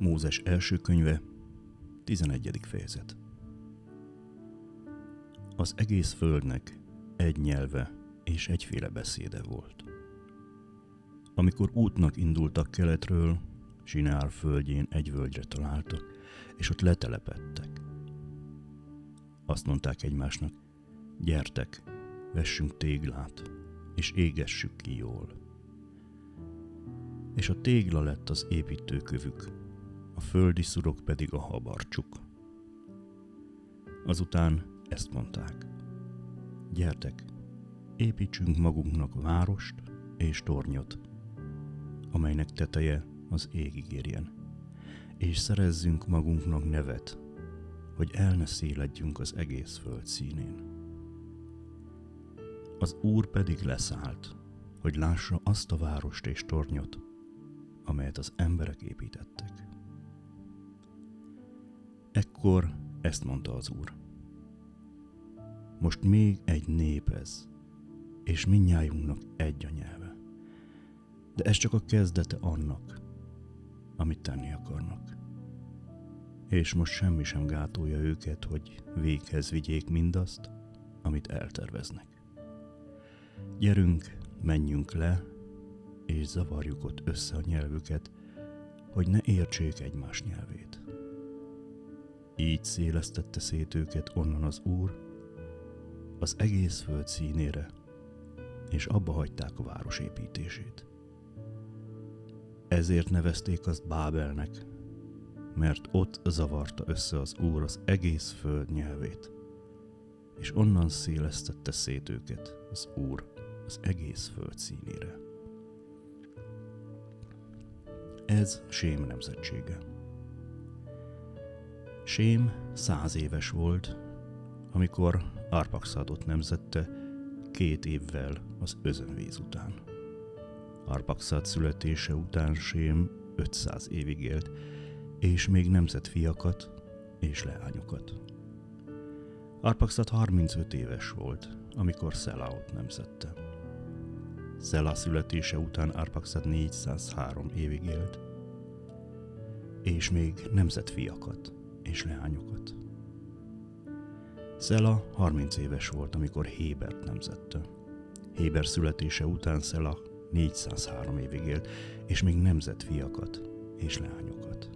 Mózes első könyve, 11. fejezet. Az egész földnek egy nyelve és egyféle beszéde volt. Amikor útnak indultak keletről, Sinár földjén egy völgyre találtak, és ott letelepedtek. Azt mondták egymásnak, gyertek, vessünk téglát, és égessük ki jól. És a tégla lett az építőkövük, a földi szurok pedig a habarcsuk. Azután ezt mondták. Gyertek, építsünk magunknak várost és tornyot, amelynek teteje az égig érjen, és szerezzünk magunknak nevet, hogy el ne széledjünk az egész föld színén. Az Úr pedig leszállt, hogy lássa azt a várost és tornyot, amelyet az emberek építettek. Ekkor ezt mondta az Úr. Most még egy nép ez, és minnyájunknak egy a nyelve. De ez csak a kezdete annak, amit tenni akarnak. És most semmi sem gátolja őket, hogy véghez vigyék mindazt, amit elterveznek. Gyerünk, menjünk le, és zavarjuk ott össze a nyelvüket, hogy ne értsék egymás nyelvét. Így szélesztette szét őket onnan az Úr, az egész föld színére, és abba hagyták a város építését. Ezért nevezték azt Bábelnek, mert ott zavarta össze az Úr az egész föld nyelvét, és onnan szélesztette szét őket az Úr az egész föld színére. Ez Sém nemzetsége. Sém száz éves volt, amikor Arpaxadot nemzette két évvel az özönvíz után. Arpaxad születése után Sém 500 évig élt, és még nemzett fiakat és leányokat. Arpaxad 35 éves volt, amikor Szelaot nemzette. Szela születése után Arpaxad 403 évig élt, és még nemzett fiakat és leányokat. Szela 30 éves volt, amikor Hébert nemzette. Héber születése után Szela 403 évig élt, és még nemzett fiakat és leányokat.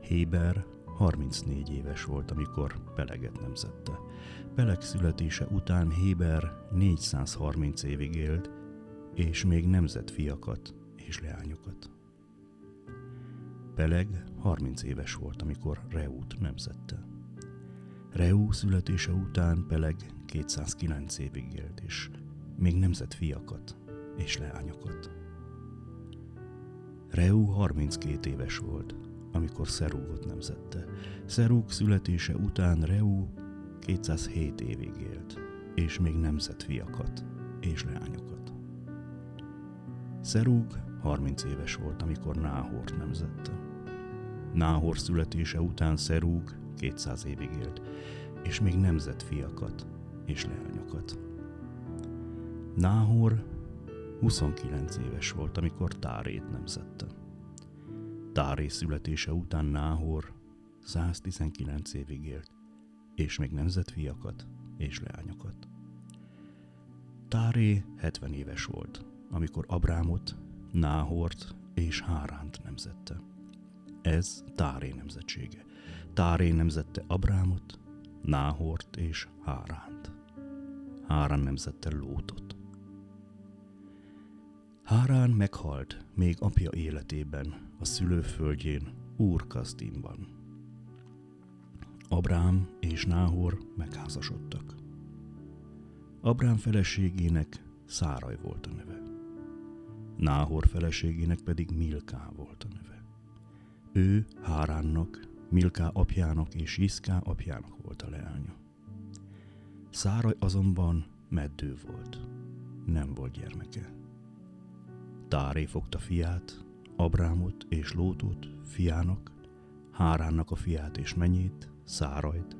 Héber 34 éves volt, amikor Peleget nemzette. Peleg születése után Héber 430 évig élt, és még nemzett fiakat és leányokat. Peleg 30 éves volt, amikor Reút nemzette. Reú születése után Peleg 209 évig élt, és még nemzett fiakat és leányokat. Reú 32 éves volt, amikor Szerúgot nemzette. Szerúg születése után Reú 207 évig élt, és még nemzett fiakat és leányokat. Szerúg 30 éves volt, amikor Náhort nemzette. Náhor születése után Szerúg 200 évig élt, és még nemzett fiakat és leányokat. Náhor 29 éves volt, amikor Tárét nemzette. Táré születése után Náhor 119 évig élt, és még nemzett fiakat és leányokat. Táré 70 éves volt, amikor Abrámot, Náhort és Háránt nemzette. Ez Táré nemzetsége. Táré nemzette Abrámot, Náhort és Háránt. Hárán nemzette Lótot. Hárán meghalt még apja életében, a szülőföldjén, Úr Kazdimban. Abrám és Náhor megházasodtak. Abrám feleségének Száraj volt a neve. Náhor feleségének pedig Milká volt a neve. Ő Háránnak Milká apjának és Iszká apjának volt a leánya. Száraj azonban meddő volt, nem volt gyermeke. Táré fogta fiát, Abrámot és Lótot fiának, Háránnak a fiát és menyét, Szárajt,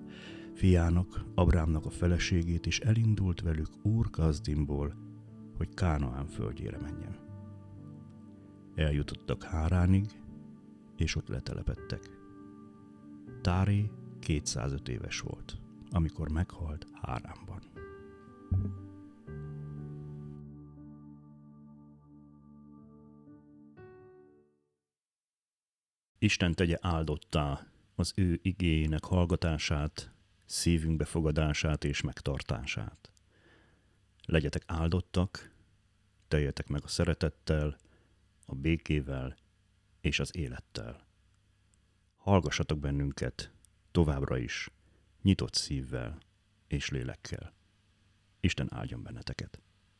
fiának, Abrámnak a feleségét, és elindult velük Úr Kazdimból, hogy Kánaán földjére menjen. Eljutottak Háránig, és ott letelepettek. Tári 205 éves volt, amikor meghalt Hárámban. Isten tegye áldottá az ő igényének hallgatását, szívünk befogadását és megtartását. Legyetek áldottak, teljetek meg a szeretettel, a békével és az élettel. Hallgassatok bennünket továbbra is, nyitott szívvel és lélekkel. Isten áldjon benneteket!